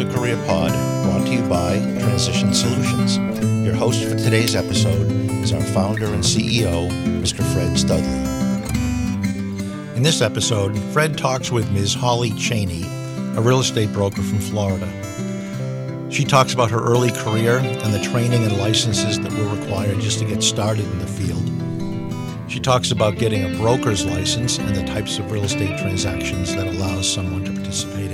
to Career Pod, brought to you by Transition Solutions. Your host for today's episode is our founder and CEO, Mr. Fred Studley. In this episode, Fred talks with Ms. Holly Chaney, a real estate broker from Florida. She talks about her early career and the training and licenses that were required just to get started in the field. She talks about getting a broker's license and the types of real estate transactions that allows someone to participate.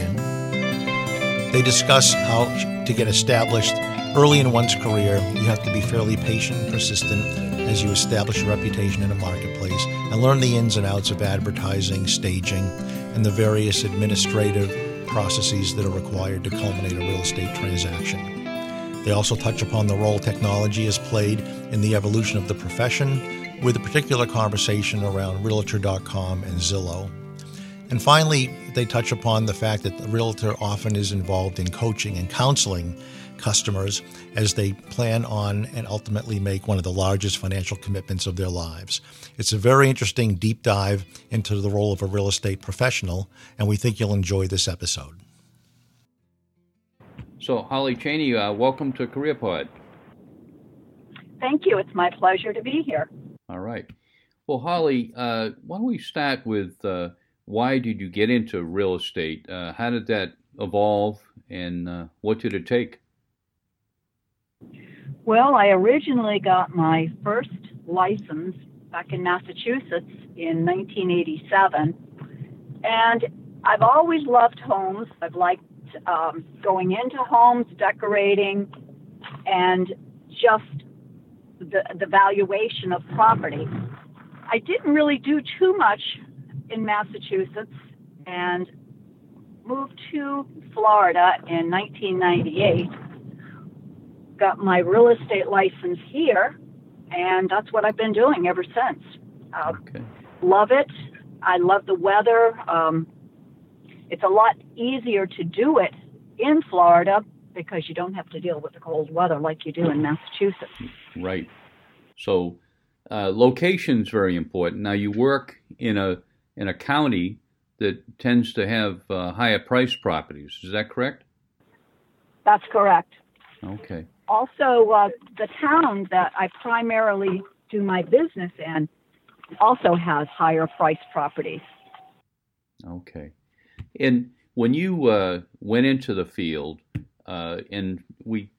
They discuss how to get established early in one's career. You have to be fairly patient and persistent as you establish a reputation in a marketplace and learn the ins and outs of advertising, staging, and the various administrative processes that are required to culminate a real estate transaction. They also touch upon the role technology has played in the evolution of the profession, with a particular conversation around Realtor.com and Zillow. And finally, they touch upon the fact that the realtor often is involved in coaching and counseling customers as they plan on and ultimately make one of the largest financial commitments of their lives. It's a very interesting deep dive into the role of a real estate professional, and we think you'll enjoy this episode. So, Holly Chaney, uh, welcome to CareerPod. Thank you. It's my pleasure to be here. All right. Well, Holly, uh, why don't we start with uh, why did you get into real estate? Uh, how did that evolve, and uh, what did it take? Well, I originally got my first license back in Massachusetts in 1987, and I've always loved homes. I've liked um, going into homes, decorating, and just the, the valuation of property. I didn't really do too much in Massachusetts and moved to Florida in 1998. Got my real estate license here, and that's what I've been doing ever since. Uh, okay. Love it. I love the weather. Um, it's a lot easier to do it in Florida because you don't have to deal with the cold weather like you do in Massachusetts. Right. So, uh, location is very important. Now, you work in a in a county that tends to have uh, higher priced properties. Is that correct? That's correct. Okay. Also, uh, the town that I primarily do my business in also has higher priced properties. Okay. And when you uh, went into the field, uh, and we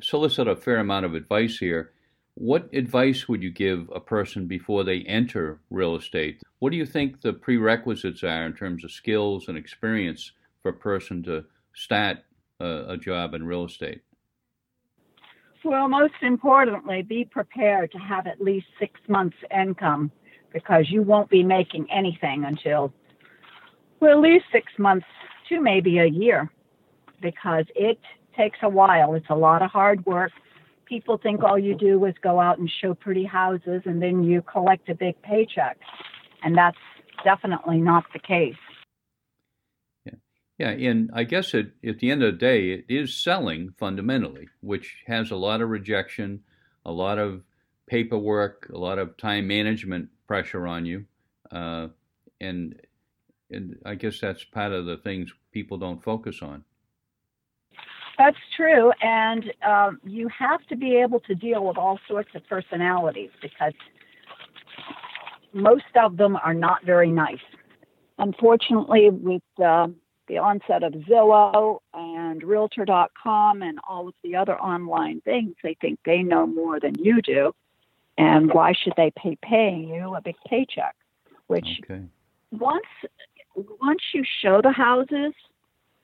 solicit a fair amount of advice here, what advice would you give a person before they enter real estate? What do you think the prerequisites are in terms of skills and experience for a person to start a, a job in real estate? Well, most importantly, be prepared to have at least six months' income because you won't be making anything until, well, at least six months to maybe a year because it takes a while. It's a lot of hard work people think all you do is go out and show pretty houses and then you collect a big paycheck. And that's definitely not the case. Yeah. Yeah, and I guess it, at the end of the day, it is selling fundamentally, which has a lot of rejection, a lot of paperwork, a lot of time management pressure on you, uh, and and I guess that's part of the things people don't focus on. That's true, and um, you have to be able to deal with all sorts of personalities because most of them are not very nice. Unfortunately, with uh, the onset of Zillow and Realtor.com and all of the other online things, they think they know more than you do, and why should they pay paying you a big paycheck? Which okay. once once you show the houses,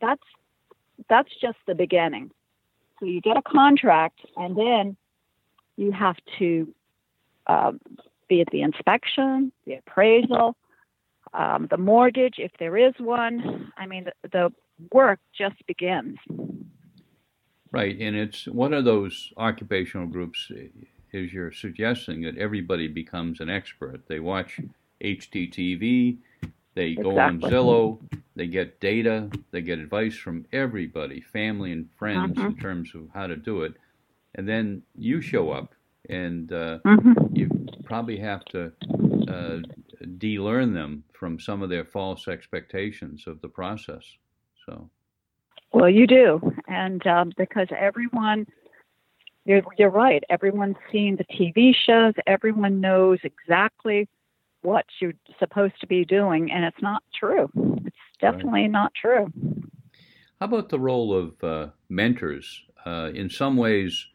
that's that's just the beginning. So you get a contract, and then you have to um, be at the inspection, the appraisal, um, the mortgage, if there is one. I mean, the, the work just begins. Right, and it's one of those occupational groups, is you're suggesting that everybody becomes an expert. They watch HGTV, they exactly. go on Zillow, they get data, they get advice from everybody, family and friends, mm-hmm. in terms of how to do it. And then you show up, and uh, mm-hmm. you probably have to uh, de-learn them from some of their false expectations of the process. So. Well, you do, and um, because everyone, you're, you're right. Everyone's seen the TV shows. Everyone knows exactly what you're supposed to be doing, and it's not true. It's definitely right. not true. How about the role of uh, mentors? Uh, in some ways,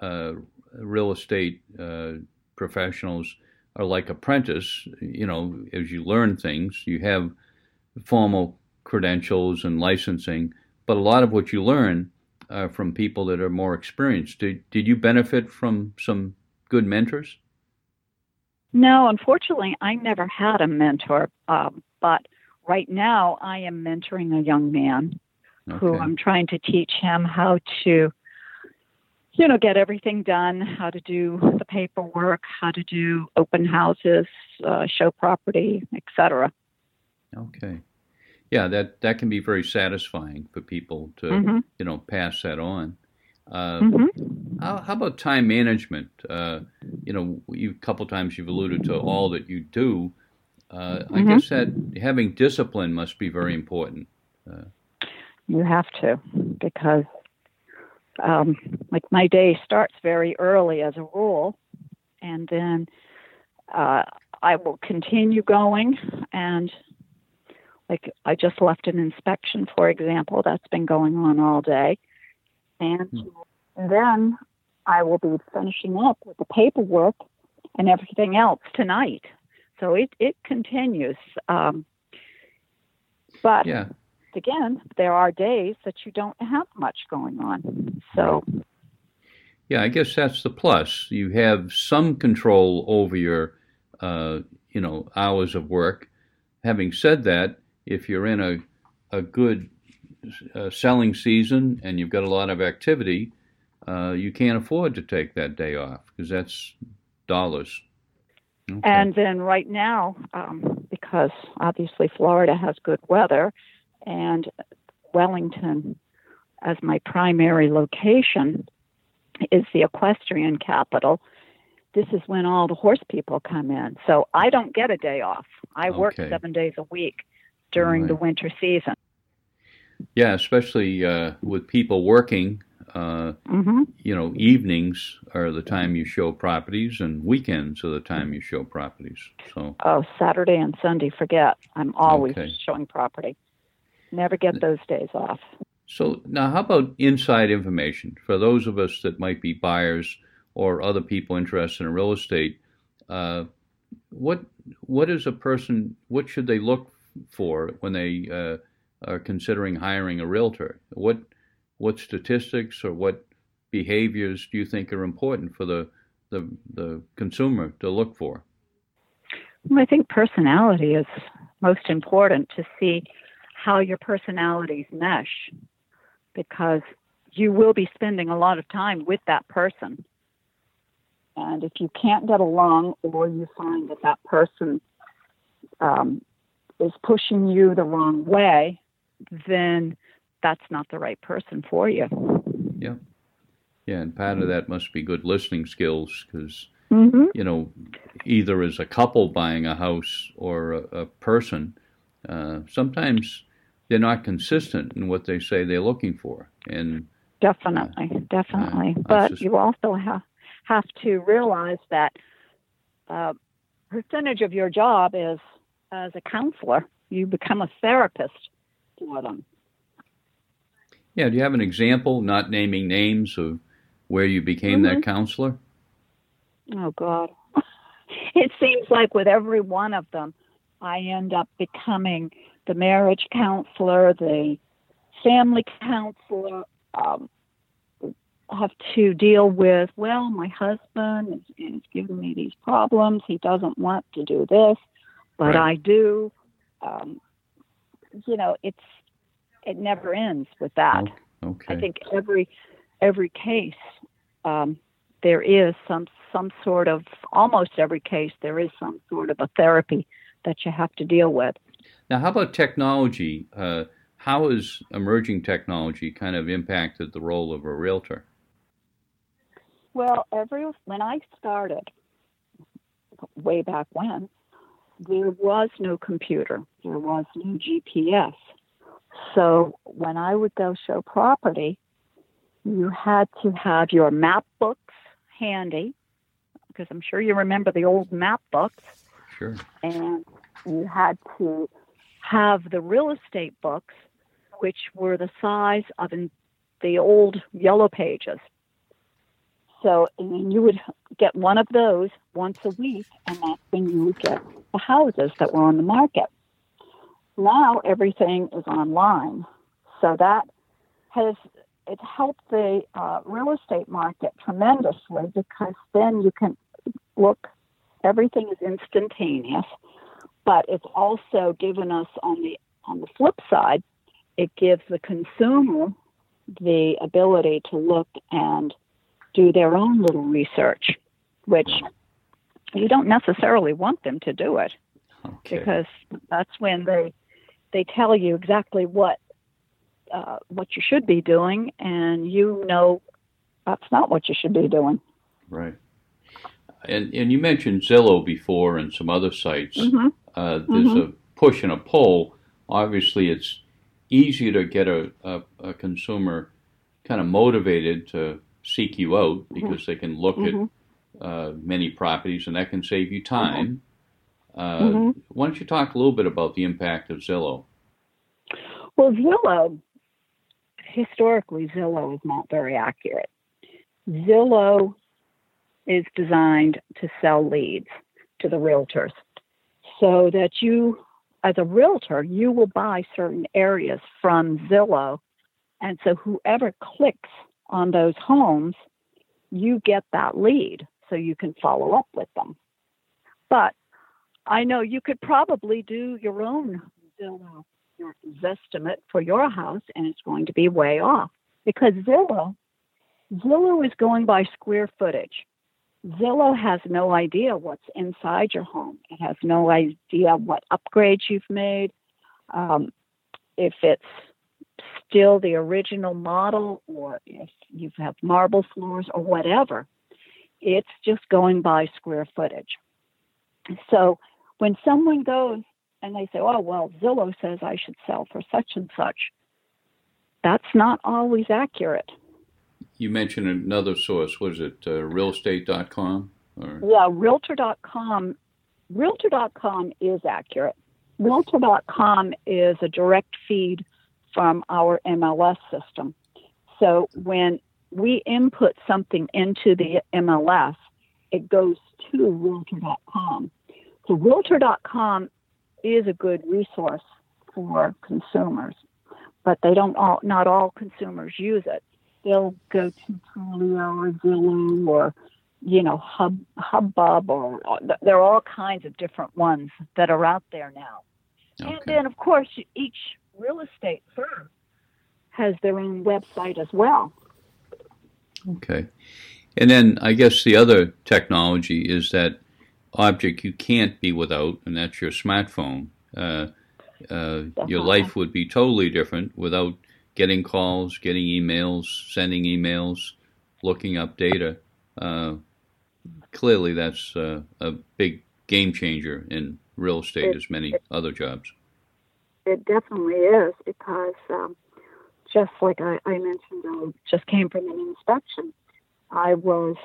uh, real estate uh, professionals are like apprentice. You know, as you learn things, you have formal credentials and licensing, but a lot of what you learn uh, from people that are more experienced. Did, did you benefit from some good mentors? No, unfortunately, I never had a mentor. Um, but right now, I am mentoring a young man okay. who I'm trying to teach him how to, you know, get everything done, how to do the paperwork, how to do open houses, uh, show property, etc. Okay. Yeah, that that can be very satisfying for people to mm-hmm. you know pass that on. Uh, mm-hmm. how, how, about time management? Uh, you know, you a couple times you've alluded to all that you do. Uh, mm-hmm. I guess that having discipline must be very important. Uh, you have to, because um, like my day starts very early as a rule, and then uh, I will continue going. And like I just left an inspection, for example, that's been going on all day and mm. then I will be finishing up with the paperwork and everything else tonight. So it, it continues. Um, but yeah. again, there are days that you don't have much going on. So. Yeah, I guess that's the plus. You have some control over your, uh, you know, hours of work. Having said that, if you're in a, a good uh, selling season and you've got a lot of activity, uh, you can't afford to take that day off because that's dollars. Okay. And then right now, um, because obviously Florida has good weather, and Wellington, as my primary location, is the equestrian capital. This is when all the horse people come in. So I don't get a day off. I okay. work seven days a week during right. the winter season. Yeah, especially uh, with people working. Uh, mm-hmm. You know, evenings are the time you show properties, and weekends are the time you show properties. So. Oh, Saturday and Sunday, forget. I'm always okay. showing property. Never get those days off. So now, how about inside information for those of us that might be buyers or other people interested in real estate? Uh, what what is a person? What should they look for when they uh, are considering hiring a realtor? What what statistics or what behaviors do you think are important for the the, the consumer to look for? Well, I think personality is most important to see how your personalities mesh because you will be spending a lot of time with that person. And if you can't get along or you find that that person um, is pushing you the wrong way, then that's not the right person for you. Yeah. Yeah, and part of that must be good listening skills because, mm-hmm. you know, either as a couple buying a house or a, a person, uh, sometimes they're not consistent in what they say they're looking for. And definitely, uh, definitely. Uh, but just, you also have have to realize that uh, percentage of your job is as a counselor. You become a therapist for them. Yeah, do you have an example, not naming names, of where you became mm-hmm. that counselor? Oh, God. it seems like with every one of them, I end up becoming the marriage counselor, the family counselor, um, have to deal with, well, my husband is, is giving me these problems. He doesn't want to do this, but right. I do. Um, you know, it's it never ends with that. Oh, okay. I think every every case um, there is some some sort of almost every case there is some sort of a therapy that you have to deal with. Now, how about technology? Uh, how has emerging technology kind of impacted the role of a realtor? Well, every when I started, way back when, there was no computer, there was no GPS. So when I would go show property, you had to have your map books handy because I'm sure you remember the old map books. Sure. And you had to have the real estate books, which were the size of the old yellow pages. So and you would get one of those once a week, and that's when you would get the houses that were on the market. Now everything is online, so that has it helped the uh, real estate market tremendously because then you can look everything is instantaneous, but it's also given us on the on the flip side, it gives the consumer the ability to look and do their own little research, which you don't necessarily want them to do it Okay. because that's when they they tell you exactly what uh, what you should be doing, and you know that's not what you should be doing. Right. And and you mentioned Zillow before and some other sites. hmm Uh, there's a push and a pull. Obviously, it's easier to get a, a, a consumer kind of motivated to seek you out because they can look Mhm. at uh, many properties and that can save you time. Uh, Mhm. Why don't you talk a little bit about the impact of Zillow? Well, Zillow, historically, Zillow is not very accurate. Zillow is designed to sell leads to the realtors so that you, as a realtor, you will buy certain areas from Zillow. And so whoever clicks on those homes, you get that lead so you can follow up with them. But I know you could probably do your own Zillow your estimate for your house and it's going to be way off because Zillow Zillow is going by square footage. Zillow has no idea what's inside your home. It has no idea what upgrades you've made, um, if it's still the original model or if you have marble floors or whatever. It's just going by square footage. So when someone goes and they say, oh, well, Zillow says I should sell for such and such. That's not always accurate. You mentioned another source. Was it uh, realestate.com? Or Yeah, Realtor.com, Realtor.com is accurate. Realtor.com is a direct feed from our MLS system. So when we input something into the MLS, it goes to Realtor.com. So Realtor.com is a good resource for consumers, but they don't all, not all consumers use it. They'll go to Trulia or Zillow or, you know, Hub, Hubbub or there are all kinds of different ones that are out there now. And then, of course, each real estate firm has their own website as well. Okay. And then I guess the other technology is that object you can't be without, and that's your smartphone. Uh, uh, your life would be totally different without getting calls, getting emails, sending emails, looking up data. Uh, clearly, that's uh, a big game changer in real estate, It- as many it- other jobs. It definitely is because um, just like I, I mentioned, I just came from an inspection. I was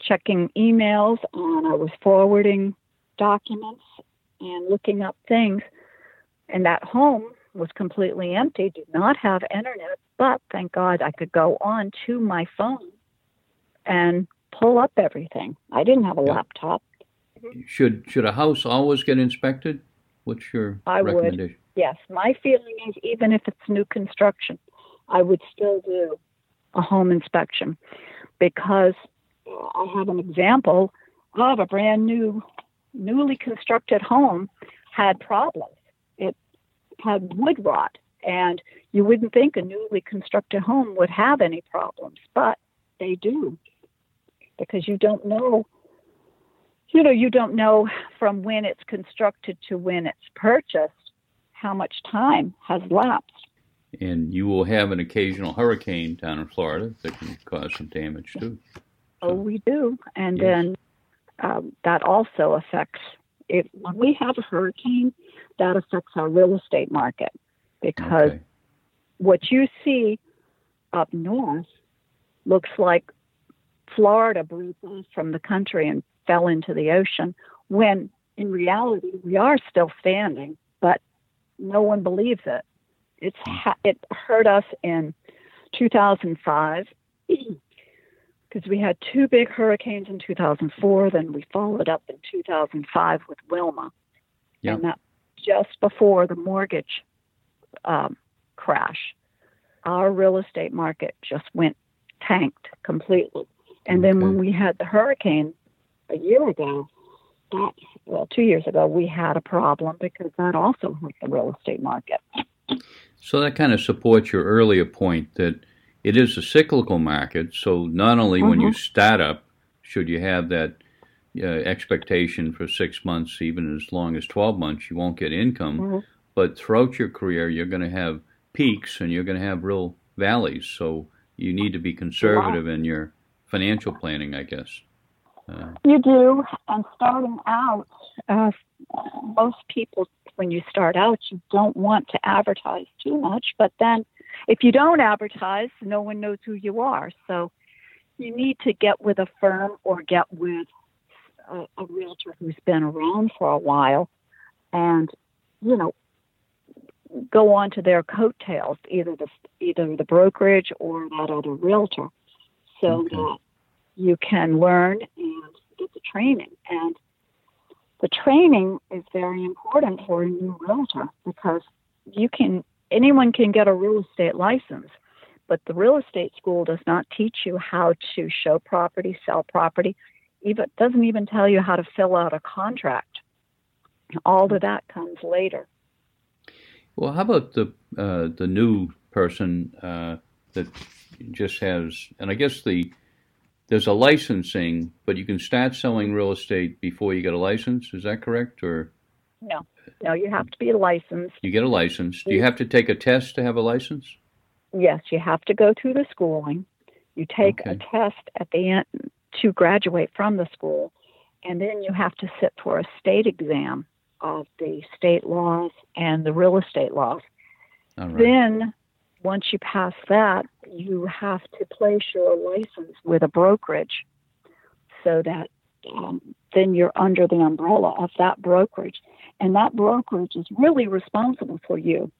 checking emails and I was forwarding documents and looking up things. And that home was completely empty, did not have internet, but thank God I could go on to my phone and pull up everything. I didn't have a Yeah. laptop. Should should a house always get inspected? What's your I would. Yes, my feeling is even if it's new construction, I would still do a home inspection because I have an example of a brand new, newly constructed home had problems. It had wood rot, and you wouldn't think a newly constructed home would have any problems, but they do because you don't know. You know, you don't know from when it's constructed to when it's purchased how much time has lapsed. And you will have an occasional hurricane down in Florida that can cause some damage too. Oh, we do. And Yes. then um, that also affects, if when we have a hurricane, that affects our real estate market because Okay. what you see up north looks like Florida broke off from the country and fell into the ocean, when in reality we are still standing, no one believes it. It's ha- it hurt us in 2005 because we had two big hurricanes in 2004. Then we followed up in 2005 with Wilma, and that just before the mortgage um, crash. Our real estate market just went tanked completely. And then when we had the hurricane a year ago, well, two years ago, we had a problem because that also hurt the real estate market. So that kind of supports your earlier point that it is a cyclical market. So not only when you start up should you have that uh, expectation for six months, even as long as 12 months, you won't get income. Mhm. But throughout your career, you're going to have peaks and you're going to have real valleys. So you need to be conservative in your financial planning, I guess. You do, and starting out, uh, most people, when you start out, you don't want to advertise too much. But then, if you don't advertise, no one knows who you are. So, you need to get with a firm or get with a, a realtor who's been around for a while, and you know, go on to their coattails, either the either the brokerage or that other realtor, so Okay. that you can learn and get the training. And the training is very important for a new realtor because you can anyone can get a real estate license, but the real estate school does not teach you how to show property, sell property, even doesn't even tell you how to fill out a contract. All of that comes later. well, how about the uh, the new person uh, that just has, and I guess the there's a licensing, but you can start selling real estate before you get a license. Is that correct, or No, no, you have to be licensed. you get a license? Do you have to take a test to have a license? Yes, you have to go through the schooling. You take a test at the end to graduate from the school, and then you have to sit for a state exam of the state laws and the real estate laws. All right. Then, once you pass that, you have to place your license with a brokerage so that um, then you're under the umbrella of that brokerage. And that brokerage is really responsible for you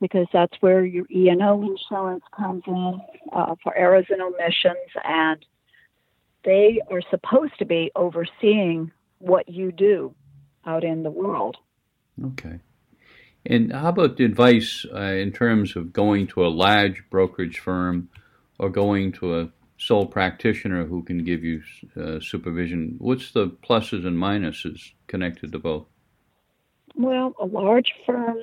because that's where your E&O insurance comes in uh, for errors and omissions. And they are supposed to be overseeing what you do out in the world. Okay. And how about the advice uh, in terms of going to a large brokerage firm or going to a sole practitioner who can give you uh, supervision? What's the pluses and minuses connected to both? Well, a large firm,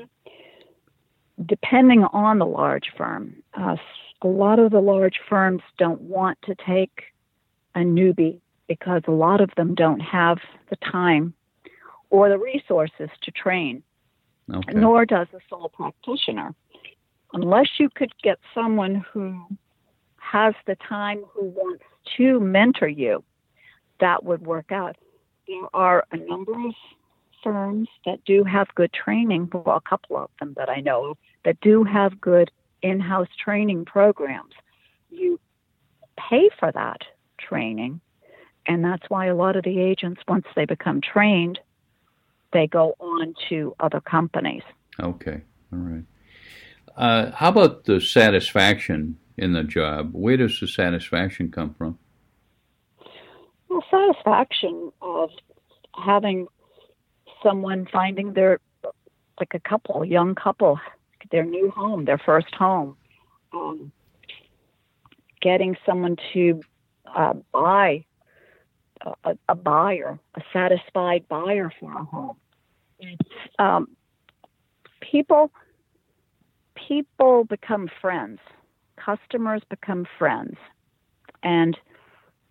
depending on the large firm, uh, a lot of the large firms don't want to take a newbie because a lot of them don't have the time or the resources to train, Okay. nor does a sole practitioner. Unless you could get someone who has the time who wants to mentor you, that would work out. There are a number of firms that do have good training, well, a couple of them that I know that do have good in house training programs. You pay for that training, and that's why a lot of the agents, once they become trained, they go on to other companies. Okay. All right. Uh, how about the satisfaction in the job? Where does the satisfaction come from? Well, satisfaction of having someone finding their, like a couple, a young couple, their new home, their first home, um, getting someone to uh, buy a, a buyer, a satisfied buyer for a home. Um, people, people become friends. Customers become friends, and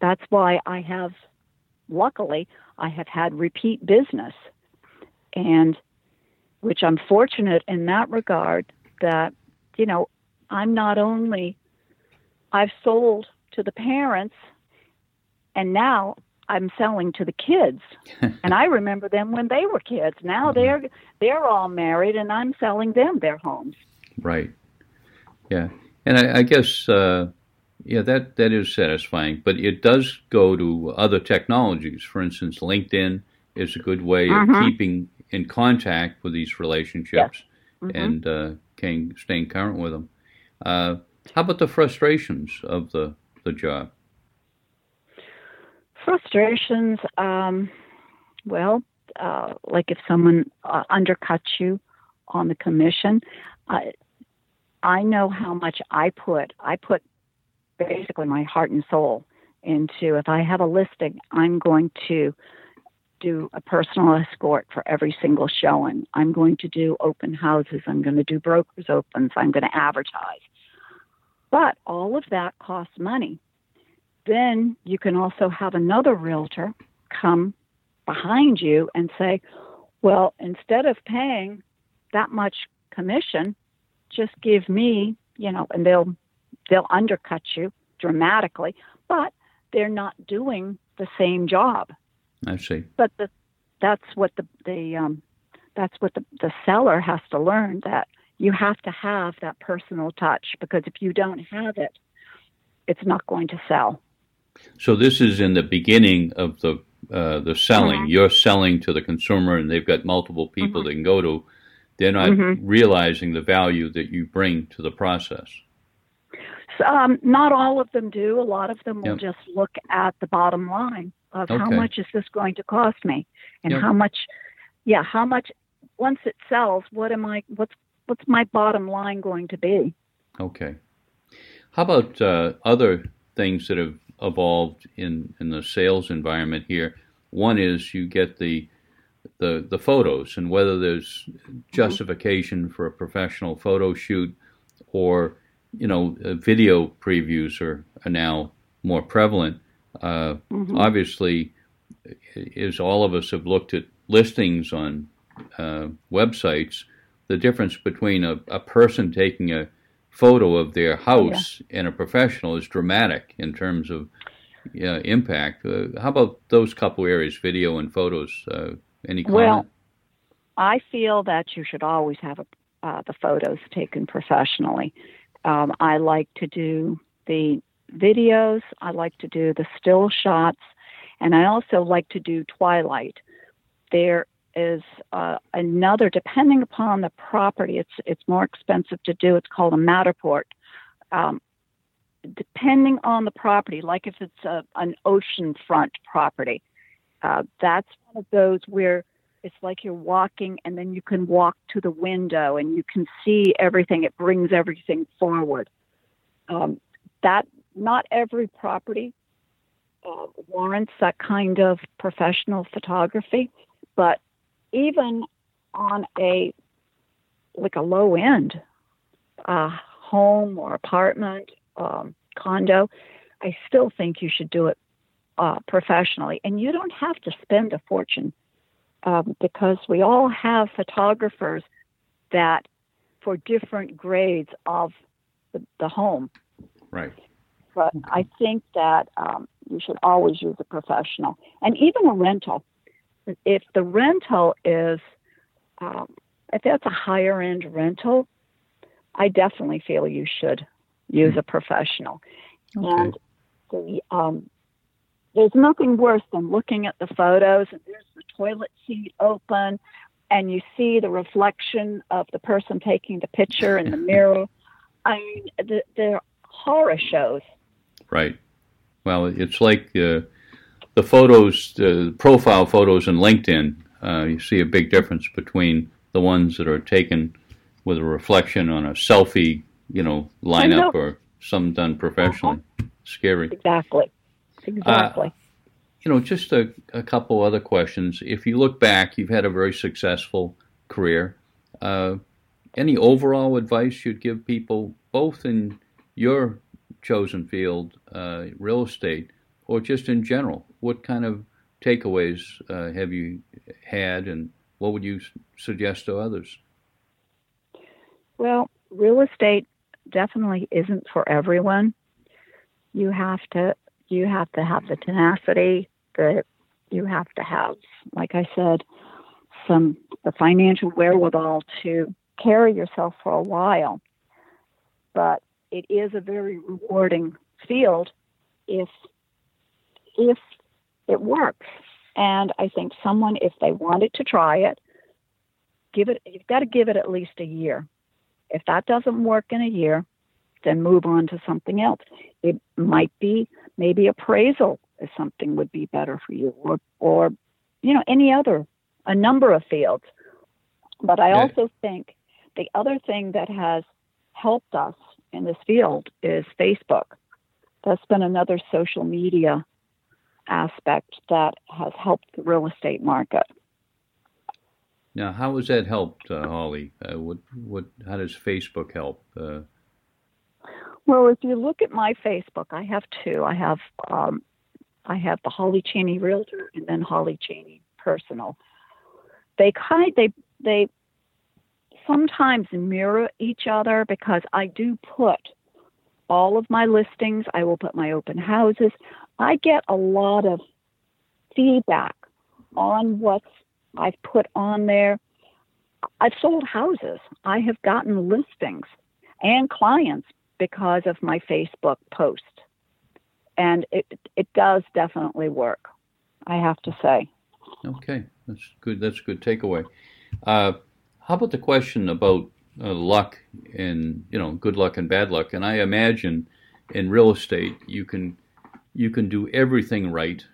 that's why I have, luckily, I have had repeat business, and which I'm fortunate in that regard that, you know, I'm not only, I've sold to the parents, and now I'm selling to the kids, and I remember them when they were kids. Now they're they're all married, and I'm selling them their homes. Right. Yeah, and I, I guess uh, yeah that that is satisfying, but it does go to other technologies. For instance, LinkedIn is a good way Mhm. of keeping in contact with these relationships Mhm. and uh, can, staying current with them. Uh, how about the frustrations of the the job? Frustrations, um, well, uh, like if someone uh, undercuts you on the commission, I, I know how much I put. I put basically my heart and soul into if I have a listing, I'm going to do a personal escort for every single showing. I'm going to do open houses. I'm going to do brokers opens. I'm going to advertise. But all of that costs money. Then you can also have another realtor come behind you and say, well, instead of paying that much commission, just give me, you know, and they'll they'll undercut you dramatically, but they're not doing the same job. I see. But the, that's what the the um, that's what the, the seller has to learn that you have to have that personal touch because if you don't have it, it's not going to sell. So this is in the beginning of the uh, the selling. Mhm. You're selling to the consumer, and they've got multiple people Mhm. they can go to. They're not Mhm. realizing the value that you bring to the process. Um, not all of them do. A lot of them will Yep. just look at the bottom line of how much is this going to cost me, and Yep. how much, yeah, how much. Once it sells, what am I? What's what's my bottom line going to be? Okay. How about uh, other things that have evolved in, in the sales environment here? One is you get the the the photos and whether there's justification for a professional photo shoot or you know uh, video previews are, are now more prevalent. Uh, Mhm. obviously, as all of us have looked at listings on uh, websites, the difference between a, a person taking a photo of their house and a professional is dramatic in terms of impact. Uh, how about those couple areas, video and photos? Uh, any comment? Well, I feel that you should always have a, uh, the photos taken professionally. Um, I like to do the videos. I like to do the still shots, and I also like to do twilight. There is uh, another, depending upon the property, it's it's more expensive to do. It's called a Matterport. Um, depending on the property, like if it's a, an oceanfront property, uh, that's one of those where it's like you're walking and then you can walk to the window and you can see everything. It brings everything forward. Um, that not every property uh, warrants that kind of professional photography, but even on a like a low end uh, home or apartment, um, condo, I still think you should do it uh, professionally. And you don't have to spend a fortune um, because we all have photographers that for different grades of the, the home. right. But I think that um, you should always use a professional. And even a rental. If the rental is, um, if that's a higher end rental, I definitely feel you should use a professional. Okay. And the, um, there's nothing worse than looking at the photos and there's the toilet seat open and you see the reflection of the person taking the picture in the mirror. I mean, the, they're horror shows. Right. Well, it's like uh, the photos, the profile photos in LinkedIn. Uh, you see a big difference between the ones that are taken with a reflection on a selfie, you know, lineup or some done professionally. Scary. Exactly. Exactly. You know, just a, a couple other questions. If you look back, you've had a very successful career. Uh, any overall advice you'd give people, both in your chosen field, uh, real estate, or just in general? What kind of takeaways uh, have you had, and what would you suggest to others? Well, real estate definitely isn't for everyone. You have to you have to have the tenacity, that you have to have, like I said, some the financial wherewithal to carry yourself for a while. But it is a very rewarding field if if it works. And I think someone, if they wanted to try it, give it you've got to give it at least a year. If that doesn't work in a year, then move on to something else. It might be maybe appraisal is something would be better for you, or or you know any other a number of fields. But I also think the other thing that has helped us in this field is Facebook. That's been another social media aspect that has helped the real estate market. Now, how has that helped, uh, Holly? Uh, what, what, how does Facebook help? Uh, Well, if you look at my Facebook, I have two. I have um, I have the Holly Chaney Realtor and then Holly Chaney Personal. They kind they they sometimes mirror each other because I do put all of my listings. I will put my open houses. I get a lot of feedback on what I've put on there. I've sold houses. I have gotten listings and clients because of my Facebook post. And it it does definitely work. I have to say. okay, that's good. That's a good takeaway. Uh, how about the question about uh, luck and you know good luck and bad luck? And I imagine in real estate you can you can do everything right.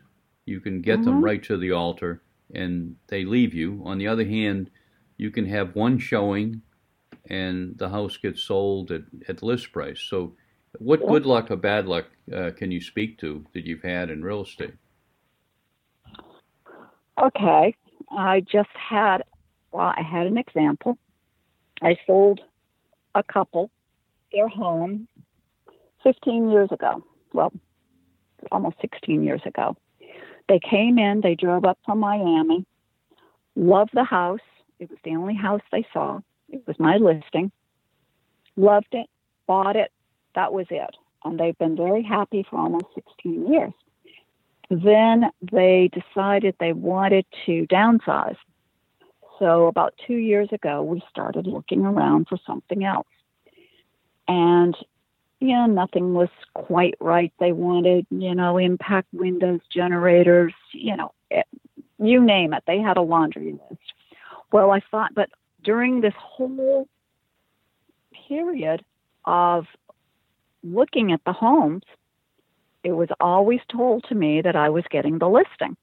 You can get them Mhm. right to the altar, and they leave you. On the other hand, you can have one showing, and the house gets sold at, at list price. So, what Yeah. good luck or bad luck uh, can you speak to that you've had in real estate? Okay. I just had well, I had an example. I sold a couple their home 15 years ago. Well, almost 16 years ago. They came in, they drove up from Miami, loved the house. It was the only house they saw. It was my listing. Loved it, bought it. That was it. And they've been very happy for almost 16 years. Then they decided they wanted to downsize. So about two years ago, we started looking around for something else. And, nothing was quite right. They wanted, you know, impact windows, generators, you know, it, you name it. They had a laundry list. Well, I thought, but during this whole period of looking at the homes, it was always told to me that I was getting the listing.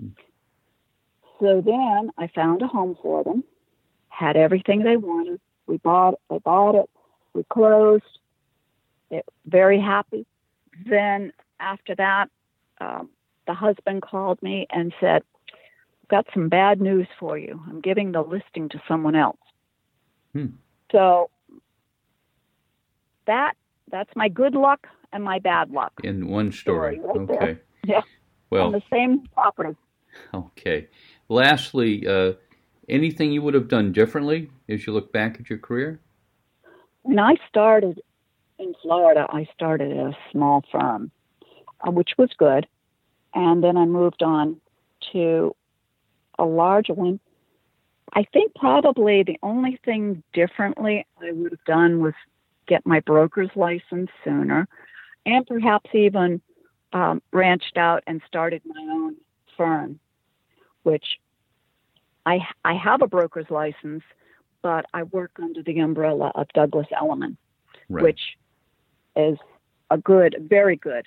Hmm. So then I found a home for them, had everything they wanted. We bought, they bought it, we closed. It, very happy. Then after that, um, the husband called me and said, "Got some bad news for you. I'm giving the listing to someone else." Hmm. So that that's my good luck and my bad luck In one story. Story right there. Okay. Yeah. on the same property. okay. Lastly, uh, anything you would have done differently as you look back at your career? When I started in Florida, I started a small firm, uh, which was good. And then I moved on to a large one. I think probably the only thing differently I would have done was get my broker's license sooner and perhaps even um, branched out and started my own firm, which I, I have a broker's license, but I work under the umbrella of Douglas Elliman Right. which is a good, very good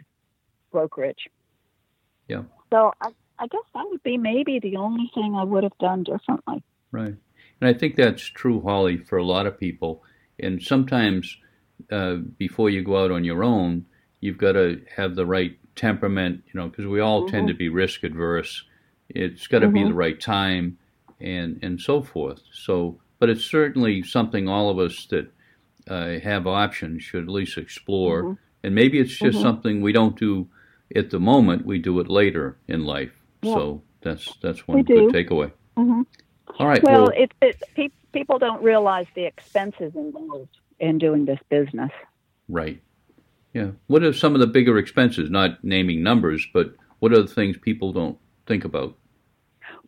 brokerage. Yeah. So I, I guess that would be maybe the only thing I would have done differently. Right. And I think that's true, Holly, for a lot of people. And sometimes uh, before you go out on your own, you've got to have the right temperament, you know, because we all tend to be risk adverse. It's got to be Mhm. the right time and, and so forth. So, but it's certainly something all of us that uh, have options should at least explore. Mhm. And maybe it's just Mhm. something we don't do at the moment, we do it later in life. Yeah. So that's that's one We good do. takeaway. hmm All right. Well, well it, it, pe- people don't realize the expenses involved in doing this business. Right. Yeah. What are some of the bigger expenses? Not naming numbers, but what are the things people don't think about?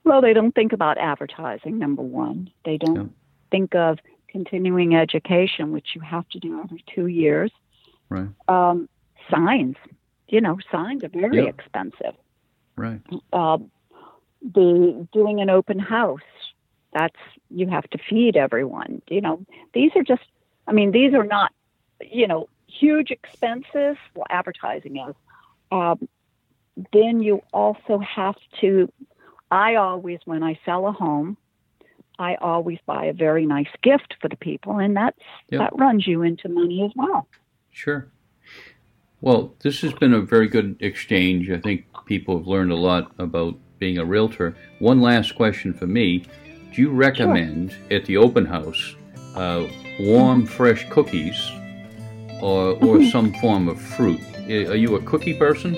Well, they don't think about advertising, number one. They don't Yeah. think of continuing education, which you have to do every two years. Right. Um, signs, you know, signs are very Yep. expensive. Right. Um, the doing an open house, that's you have to feed everyone. You know, these are just, I mean, these are not, you know, huge expenses. Well, advertising is. Um, then you also have to. I always, when I sell a home, I always buy a very nice gift for the people, and that's Yep. that runs you into money as well. Sure. Well, this has been a very good exchange. I think people have learned a lot about being a realtor. One last question for me. Do you recommend at the open house uh, warm, fresh cookies or, or some form of fruit? Are you a cookie person?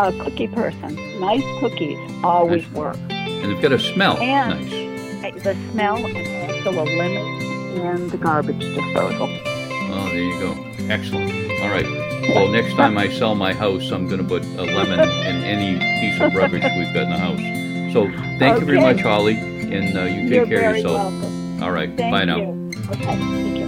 A cookie person, nice cookies always Nice. work. And they've got a smell And- nice. the smell and also a lemon and the garbage disposal. Oh, there you go. Excellent. All right. Well, next time I sell my house, I'm going to put a lemon in any piece of rubbish we've got in the house. So thank you very much, Holly, and uh, you take You're care of yourself. welcome. All right. Thank Bye now. Okay, you.